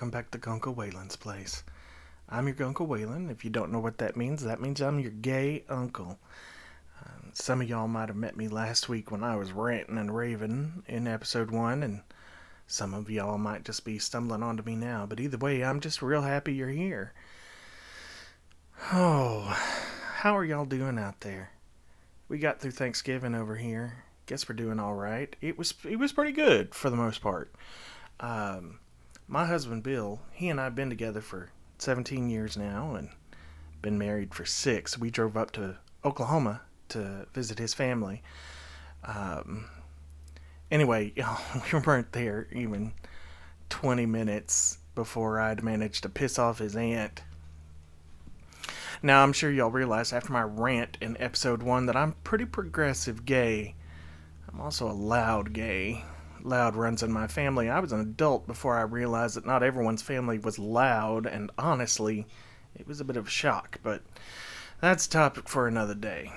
Welcome back to Guncle Waylon's place. I'm your Guncle Waylon. If you don't know what that means, that means I'm your gay uncle. Uh, some of y'all might have met me last week when I was ranting and raving in episode one, and some of y'all might just be stumbling onto me now. But either way, I'm just real happy you're here. Oh, how are y'all doing out there? We got through Thanksgiving over here. Guess we're doing all right. It was it was pretty good for the most part. Um, my husband Bill, he and I've been together for 17 years now and been married for six. We drove up to Oklahoma to visit his family. Um, anyway, we weren't there even 20 minutes before I'd managed to piss off his aunt. Now, I'm sure y'all realize after my rant in episode one that I'm pretty progressive gay. I'm also a loud gay loud runs in my family. I was an adult before I realized that not everyone's family was loud, and honestly, it was a bit of a shock, but that's topic for another day.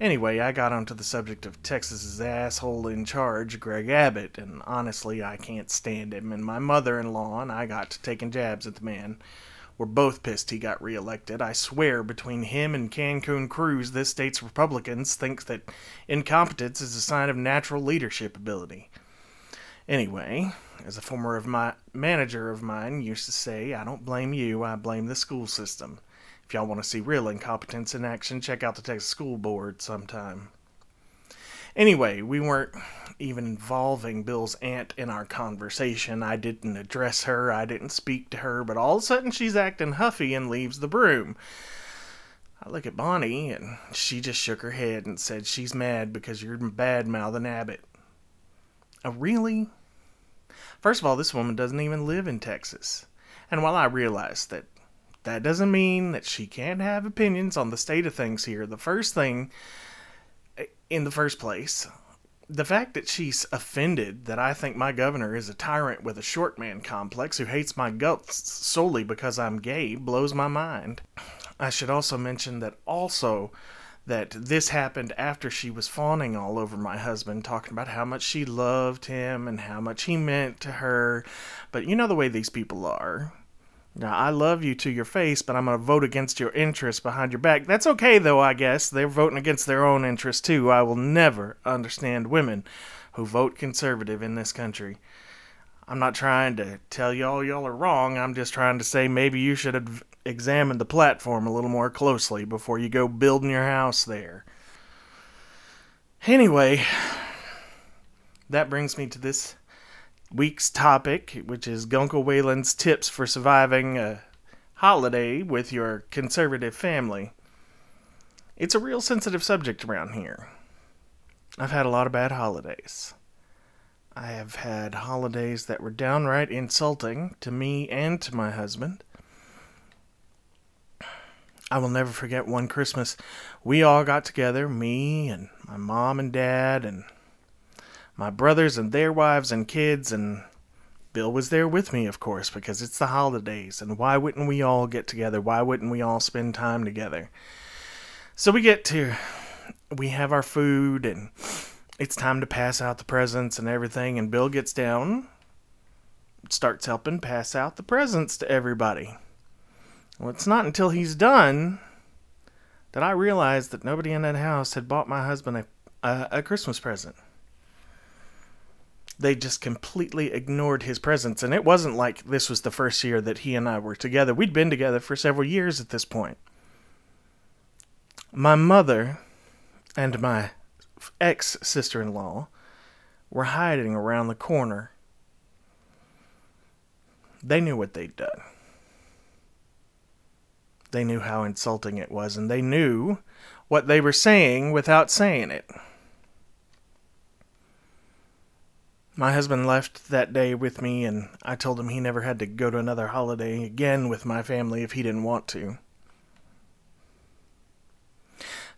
Anyway, I got onto the subject of Texas's asshole in charge, Greg Abbott, and honestly, I can't stand him. And my mother in law and I got to taking jabs at the man. We're both pissed he got reelected. I swear, between him and Cancun Cruz, this state's Republicans think that incompetence is a sign of natural leadership ability. Anyway, as a former of my manager of mine used to say, I don't blame you, I blame the school system. If y'all want to see real incompetence in action, check out the Texas School Board sometime. Anyway, we weren't even involving Bill's aunt in our conversation. I didn't address her, I didn't speak to her, but all of a sudden she's acting huffy and leaves the room. I look at Bonnie, and she just shook her head and said she's mad because you're bad mouthing Abbott. Really? First of all, this woman doesn't even live in Texas. And while I realize that that doesn't mean that she can't have opinions on the state of things here, the first thing in the first place, the fact that she's offended that I think my governor is a tyrant with a short man complex who hates my guts solely because I'm gay blows my mind. I should also mention that also that this happened after she was fawning all over my husband, talking about how much she loved him and how much he meant to her. But you know the way these people are. Now, I love you to your face, but I'm going to vote against your interests behind your back. That's okay, though, I guess. They're voting against their own interests, too. I will never understand women who vote conservative in this country. I'm not trying to tell y'all y'all are wrong. I'm just trying to say maybe you should examine the platform a little more closely before you go building your house there. Anyway, that brings me to this week's topic, which is Guncle Waylon's tips for surviving a holiday with your conservative family. It's a real sensitive subject around here. I've had a lot of bad holidays. I have had holidays that were downright insulting to me and to my husband. I will never forget one Christmas. We all got together, me and my mom and dad and my brothers and their wives and kids, and Bill was there with me, of course, because it's the holidays, and why wouldn't we all get together? Why wouldn't we all spend time together? So we get to, we have our food, and it's time to pass out the presents and everything, and Bill gets down, starts helping pass out the presents to everybody. Well, it's not until he's done that I realize that nobody in that house had bought my husband a, a, a Christmas present they just completely ignored his presence. And it wasn't like this was the first year that he and I were together. We'd been together for several years at this point. My mother and my ex sister in law were hiding around the corner. They knew what they'd done. They knew how insulting it was, and they knew what they were saying without saying it. My husband left that day with me, and I told him he never had to go to another holiday again with my family if he didn't want to.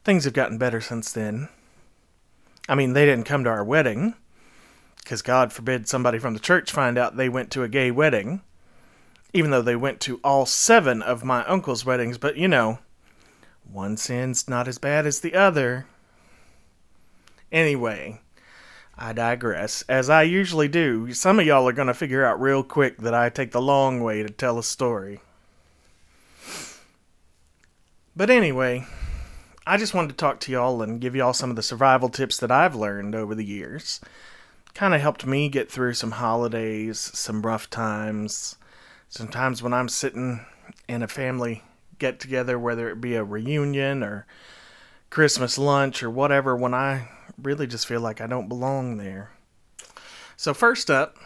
Things have gotten better since then. I mean, they didn't come to our wedding, because God forbid somebody from the church find out they went to a gay wedding, even though they went to all seven of my uncle's weddings, but you know, one sin's not as bad as the other. Anyway, I digress, as I usually do. Some of y'all are going to figure out real quick that I take the long way to tell a story. But anyway, I just wanted to talk to y'all and give y'all some of the survival tips that I've learned over the years. Kind of helped me get through some holidays, some rough times, sometimes when I'm sitting in a family get together, whether it be a reunion or Christmas lunch or whatever, when I really just feel like I don't belong there. So, first up,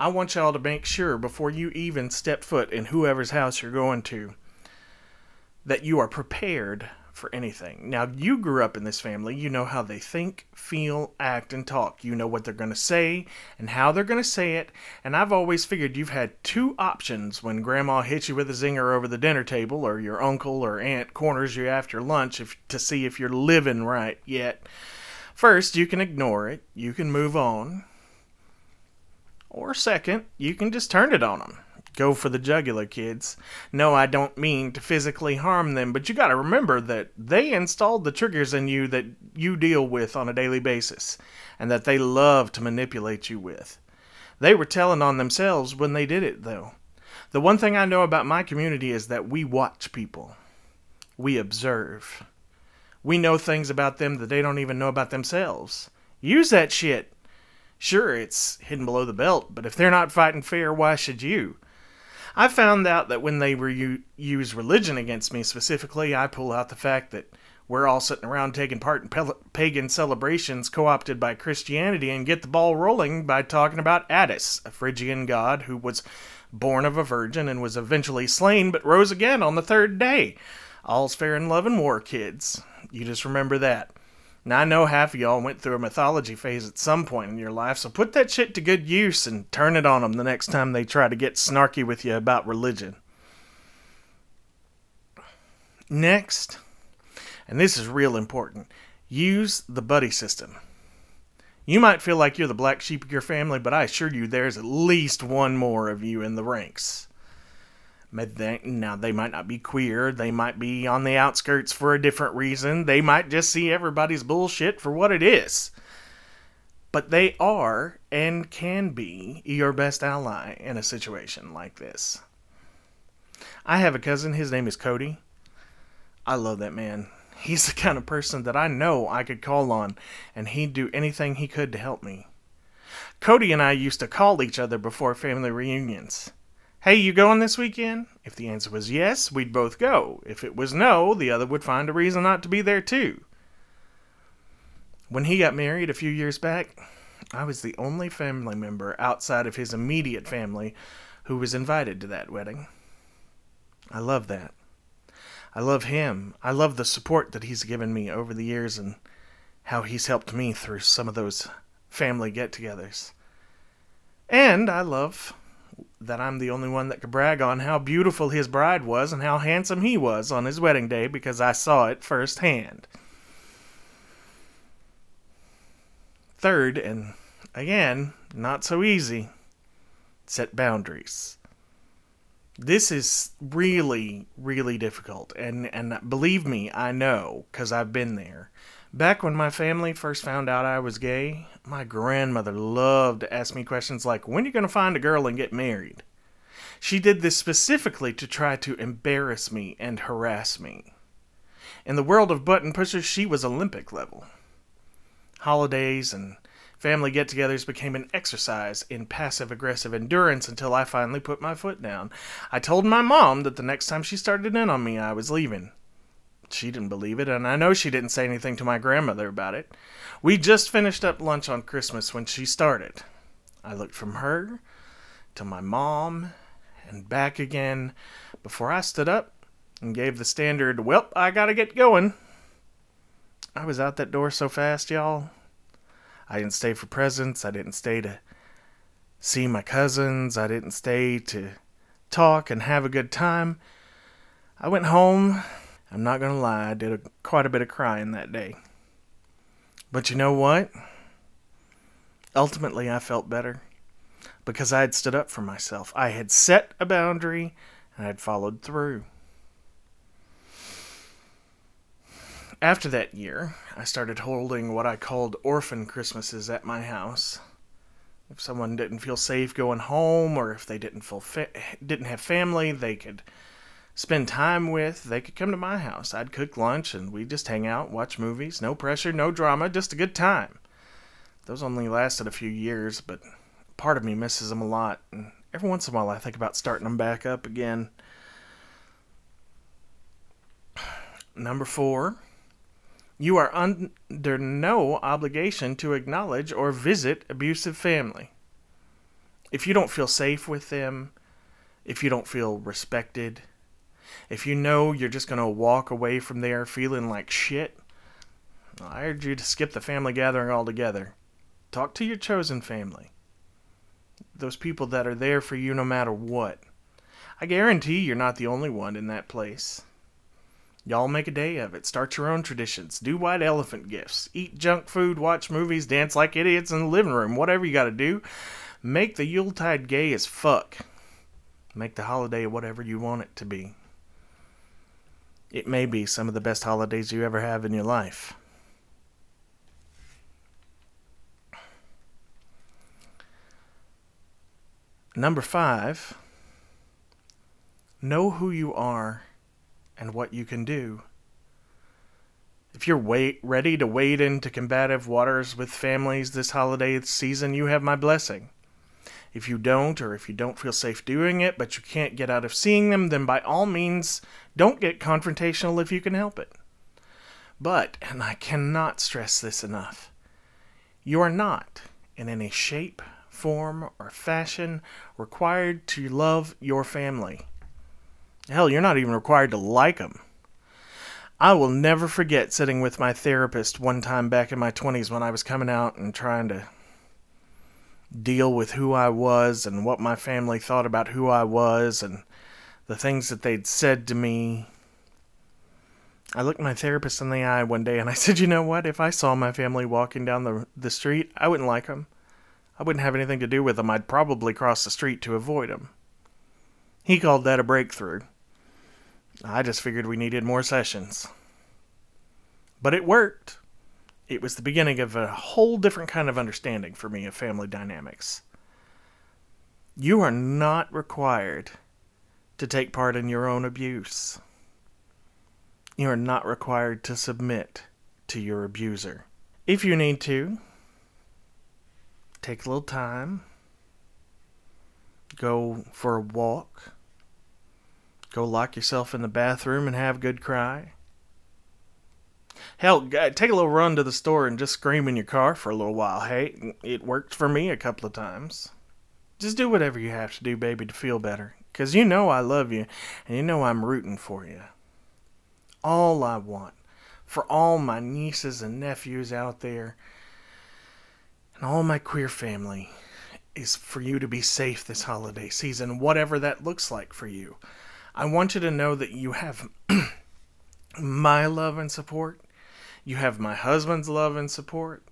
I want y'all to make sure before you even step foot in whoever's house you're going to that you are prepared for anything. Now, you grew up in this family. You know how they think, feel, act, and talk. You know what they're going to say and how they're going to say it. And I've always figured you've had two options when grandma hits you with a zinger over the dinner table or your uncle or aunt corners you after lunch if, to see if you're living right yet. First, you can ignore it, you can move on. Or second, you can just turn it on them. Go for the jugular, kids. No, I don't mean to physically harm them, but you gotta remember that they installed the triggers in you that you deal with on a daily basis, and that they love to manipulate you with. They were telling on themselves when they did it, though. The one thing I know about my community is that we watch people. We observe. We know things about them that they don't even know about themselves. Use that shit. Sure, it's hidden below the belt, but if they're not fighting fair, why should you? I found out that when they use religion against me specifically, I pull out the fact that we're all sitting around taking part in pe- pagan celebrations co opted by Christianity and get the ball rolling by talking about Attis, a Phrygian god who was born of a virgin and was eventually slain but rose again on the third day. All's fair in love and war, kids. You just remember that. Now, I know half of y'all went through a mythology phase at some point in your life, so put that shit to good use and turn it on them the next time they try to get snarky with you about religion. Next, and this is real important, use the buddy system. You might feel like you're the black sheep of your family, but I assure you there's at least one more of you in the ranks. Now, they might not be queer. They might be on the outskirts for a different reason. They might just see everybody's bullshit for what it is. But they are and can be your best ally in a situation like this. I have a cousin. His name is Cody. I love that man. He's the kind of person that I know I could call on, and he'd do anything he could to help me. Cody and I used to call each other before family reunions. Hey, you going this weekend? If the answer was yes, we'd both go. If it was no, the other would find a reason not to be there too. When he got married a few years back, I was the only family member outside of his immediate family who was invited to that wedding. I love that. I love him. I love the support that he's given me over the years and how he's helped me through some of those family get togethers. And I love that I'm the only one that could brag on how beautiful his bride was and how handsome he was on his wedding day because I saw it firsthand. Third, and again, not so easy, set boundaries. This is really, really difficult, and, and believe me, I know, because I've been there. Back when my family first found out I was gay, my grandmother loved to ask me questions like, When are you going to find a girl and get married? She did this specifically to try to embarrass me and harass me. In the world of button pushers, she was Olympic level. Holidays and family get togethers became an exercise in passive aggressive endurance until I finally put my foot down. I told my mom that the next time she started in on me, I was leaving. She didn't believe it, and I know she didn't say anything to my grandmother about it. We just finished up lunch on Christmas when she started. I looked from her to my mom and back again before I stood up and gave the standard, Well, I gotta get going. I was out that door so fast, y'all. I didn't stay for presents. I didn't stay to see my cousins. I didn't stay to talk and have a good time. I went home I'm not going to lie, I did a, quite a bit of crying that day. But you know what? Ultimately, I felt better because I had stood up for myself. I had set a boundary and I had followed through. After that year, I started holding what I called orphan Christmases at my house. If someone didn't feel safe going home, or if they didn't feel fa- didn't have family, they could spend time with, they could come to my house. I'd cook lunch and we'd just hang out, watch movies. No pressure, no drama, just a good time. Those only lasted a few years, but part of me misses them a lot. And every once in a while, I think about starting them back up again. Number four, you are under no obligation to acknowledge or visit abusive family. If you don't feel safe with them, if you don't feel respected, if you know you're just going to walk away from there feeling like shit, I urge you to skip the family gathering altogether. Talk to your chosen family. Those people that are there for you no matter what. I guarantee you're not the only one in that place. Y'all make a day of it. Start your own traditions. Do white elephant gifts. Eat junk food, watch movies, dance like idiots in the living room. Whatever you gotta do. Make the Yuletide gay as fuck. Make the holiday whatever you want it to be. It may be some of the best holidays you ever have in your life. Number five, know who you are and what you can do. If you're wait, ready to wade into combative waters with families this holiday season, you have my blessing. If you don't, or if you don't feel safe doing it, but you can't get out of seeing them, then by all means, don't get confrontational if you can help it. But, and I cannot stress this enough, you are not, in any shape, form, or fashion, required to love your family. Hell, you're not even required to like them. I will never forget sitting with my therapist one time back in my 20s when I was coming out and trying to deal with who I was and what my family thought about who I was and the things that they'd said to me. I looked my therapist in the eye one day and I said, You know what? If I saw my family walking down the, the street, I wouldn't like them. I wouldn't have anything to do with them. I'd probably cross the street to avoid them. He called that a breakthrough. I just figured we needed more sessions. But it worked. It was the beginning of a whole different kind of understanding for me of family dynamics. You are not required to take part in your own abuse. You are not required to submit to your abuser. If you need to, take a little time, go for a walk, go lock yourself in the bathroom and have a good cry. Hell, take a little run to the store and just scream in your car for a little while. Hey, it worked for me a couple of times. Just do whatever you have to do, baby, to feel better. Because you know I love you, and you know I'm rooting for you. All I want for all my nieces and nephews out there, and all my queer family, is for you to be safe this holiday season, whatever that looks like for you. I want you to know that you have my love and support. You have my husband's love and support.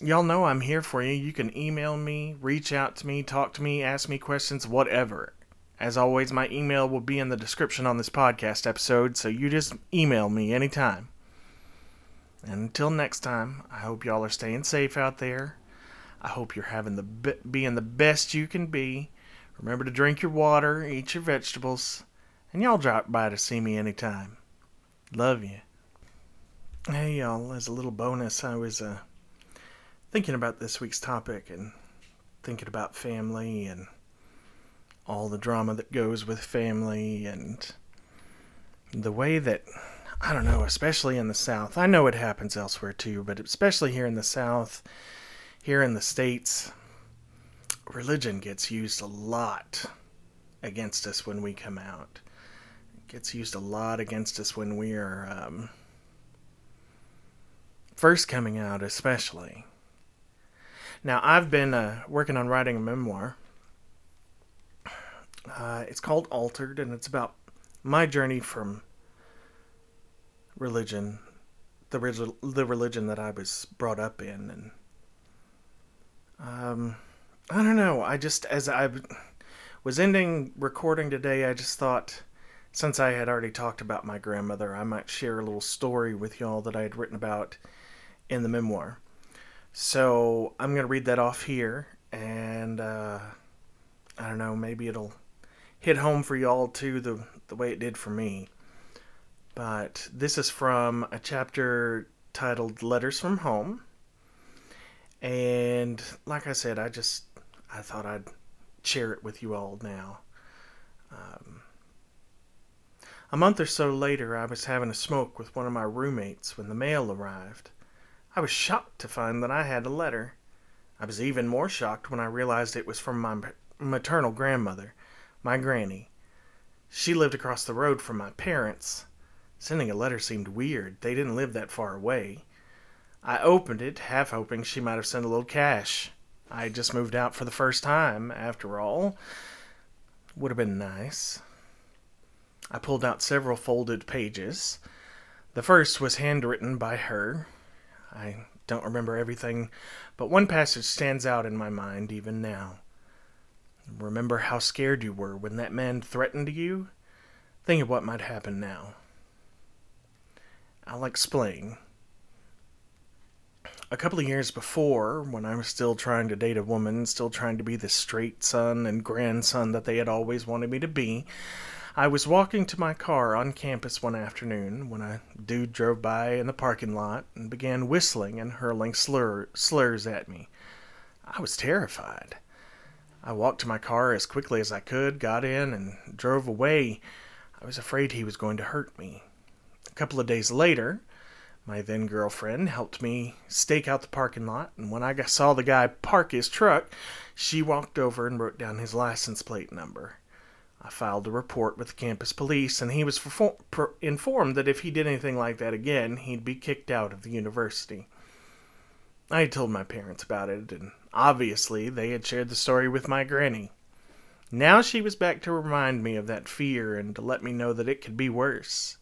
Y'all know I'm here for you. You can email me, reach out to me, talk to me, ask me questions, whatever. As always, my email will be in the description on this podcast episode, so you just email me anytime. And until next time, I hope y'all are staying safe out there. I hope you're having the be- being the best you can be. Remember to drink your water, eat your vegetables, and y'all drop by to see me anytime. Love you. Hey y'all, as a little bonus, I was uh, thinking about this week's topic and thinking about family and all the drama that goes with family and the way that I don't know, especially in the South. I know it happens elsewhere too, but especially here in the South, here in the States, religion gets used a lot against us when we come out. It gets used a lot against us when we are um, first coming out, especially. Now, I've been uh, working on writing a memoir uh, it's called Altered, and it's about my journey from religion, the religion, the religion that I was brought up in, and um, I don't know. I just as I was ending recording today, I just thought Since I had already talked about my grandmother, I might share a little story with y'all that I had written about in the memoir. So I'm to read that off here, and uh, I don't know, maybe it'll hit home for y'all too, the, the way it did for me. But this is from a chapter titled Letters from Home. And like I said, I just I thought I'd share it with you all now. Um, a month or so later, I was having a smoke with one of my roommates when the mail arrived. I was shocked to find that I had a letter. I was even more shocked when I realized it was from my maternal grandmother, my granny. She lived across the road from my parents. Sending a letter seemed weird. They didn't live that far away. I opened it, half hoping she might have sent a little cash. I just moved out for the first time, after all. Would have been nice. I pulled out several folded pages. The first was handwritten by her. I don't remember everything, but one passage stands out in my mind even now. Remember how scared you were when that man threatened you? Think of what might happen now. I'll explain. A couple of years before, when I was still trying to date a woman, still trying to be the straight son and grandson that they had always wanted me to be, I was walking to my car on campus one afternoon when a dude drove by in the parking lot and began whistling and hurling slur, slurs at me. I was terrified. I walked to my car as quickly as I could, got in, and drove away. I was afraid he was going to hurt me. A couple of days later, my then girlfriend helped me stake out the parking lot, and when I saw the guy park his truck, she walked over and wrote down his license plate number. I filed a report with the campus police, and he was informed that if he did anything like that again, he'd be kicked out of the university. I had told my parents about it, and obviously they had shared the story with my granny. Now she was back to remind me of that fear and to let me know that it could be worse.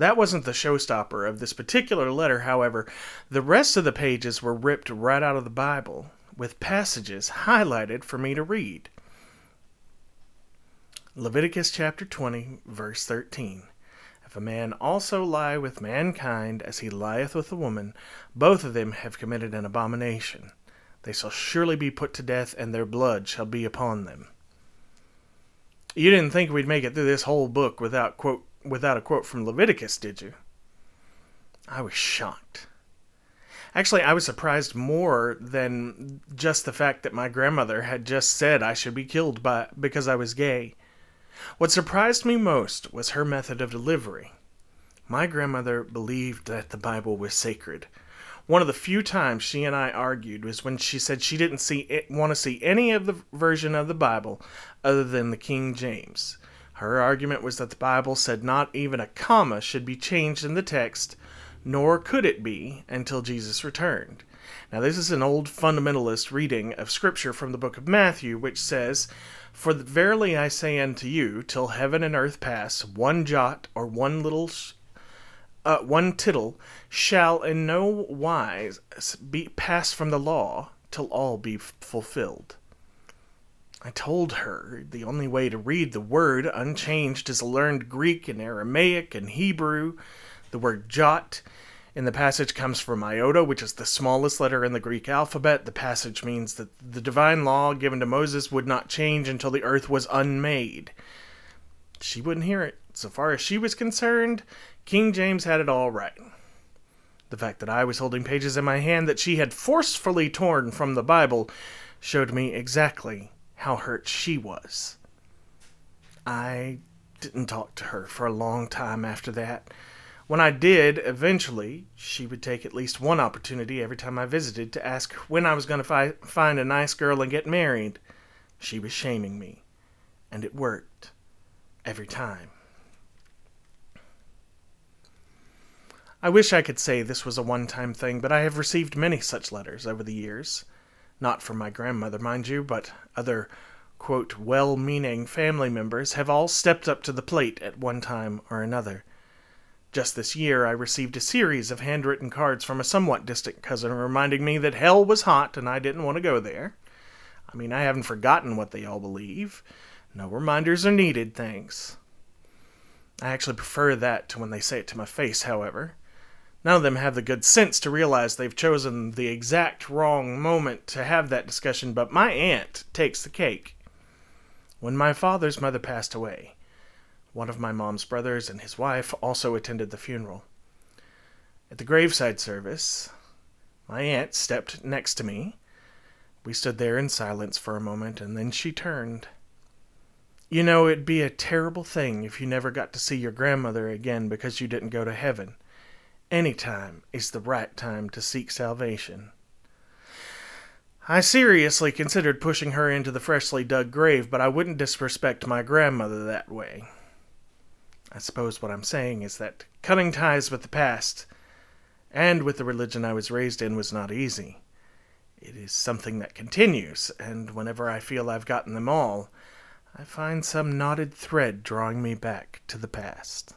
That wasn't the showstopper of this particular letter, however. The rest of the pages were ripped right out of the Bible, with passages highlighted for me to read. Leviticus chapter 20, verse 13. If a man also lie with mankind as he lieth with a woman, both of them have committed an abomination. They shall surely be put to death, and their blood shall be upon them. You didn't think we'd make it through this whole book without quote without a quote from Leviticus, did you? I was shocked. Actually, I was surprised more than just the fact that my grandmother had just said I should be killed by because I was gay. What surprised me most was her method of delivery. My grandmother believed that the Bible was sacred. One of the few times she and I argued was when she said she didn't see it, want to see any of the version of the Bible other than the King James. Her argument was that the Bible said not even a comma should be changed in the text, nor could it be until Jesus returned. Now, this is an old fundamentalist reading of Scripture from the book of Matthew, which says, For verily I say unto you, till heaven and earth pass, one jot or one little uh, one tittle shall in no wise be passed from the law till all be fulfilled. I told her the only way to read the word unchanged is to learn Greek and Aramaic and Hebrew. The word jot in the passage comes from iota, which is the smallest letter in the Greek alphabet. The passage means that the divine law given to Moses would not change until the earth was unmade. She wouldn't hear it. So far as she was concerned, King James had it all right. The fact that I was holding pages in my hand that she had forcefully torn from the Bible showed me exactly how hurt she was. I didn't talk to her for a long time after that. When I did, eventually, she would take at least one opportunity every time I visited to ask when I was going to fi- find a nice girl and get married. She was shaming me, and it worked every time. I wish I could say this was a one time thing, but I have received many such letters over the years. Not from my grandmother, mind you, but other, quote, well meaning family members have all stepped up to the plate at one time or another. Just this year, I received a series of handwritten cards from a somewhat distant cousin reminding me that hell was hot and I didn't want to go there. I mean, I haven't forgotten what they all believe. No reminders are needed, thanks. I actually prefer that to when they say it to my face, however. None of them have the good sense to realize they've chosen the exact wrong moment to have that discussion, but my aunt takes the cake. When my father's mother passed away, one of my mom's brothers and his wife also attended the funeral. At the graveside service, my aunt stepped next to me. We stood there in silence for a moment, and then she turned. You know, it'd be a terrible thing if you never got to see your grandmother again because you didn't go to heaven. Any time is the right time to seek salvation. I seriously considered pushing her into the freshly dug grave, but I wouldn't disrespect my grandmother that way. I suppose what I'm saying is that cutting ties with the past and with the religion I was raised in was not easy. It is something that continues, and whenever I feel I've gotten them all, I find some knotted thread drawing me back to the past.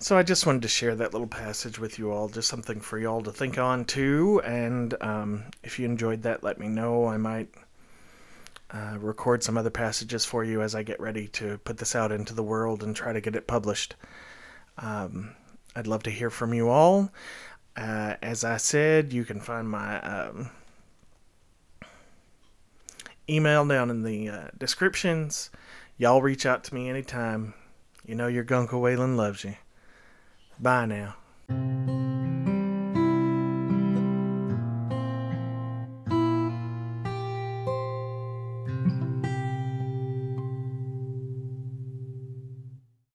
So I just wanted to share that little passage with you all, just something for y'all to think on too. And um, if you enjoyed that, let me know. I might uh, record some other passages for you as I get ready to put this out into the world and try to get it published. Um, I'd love to hear from you all. Uh, as I said, you can find my um, email down in the uh, descriptions. Y'all reach out to me anytime. You know your Guncle Waylon loves you. Bye now.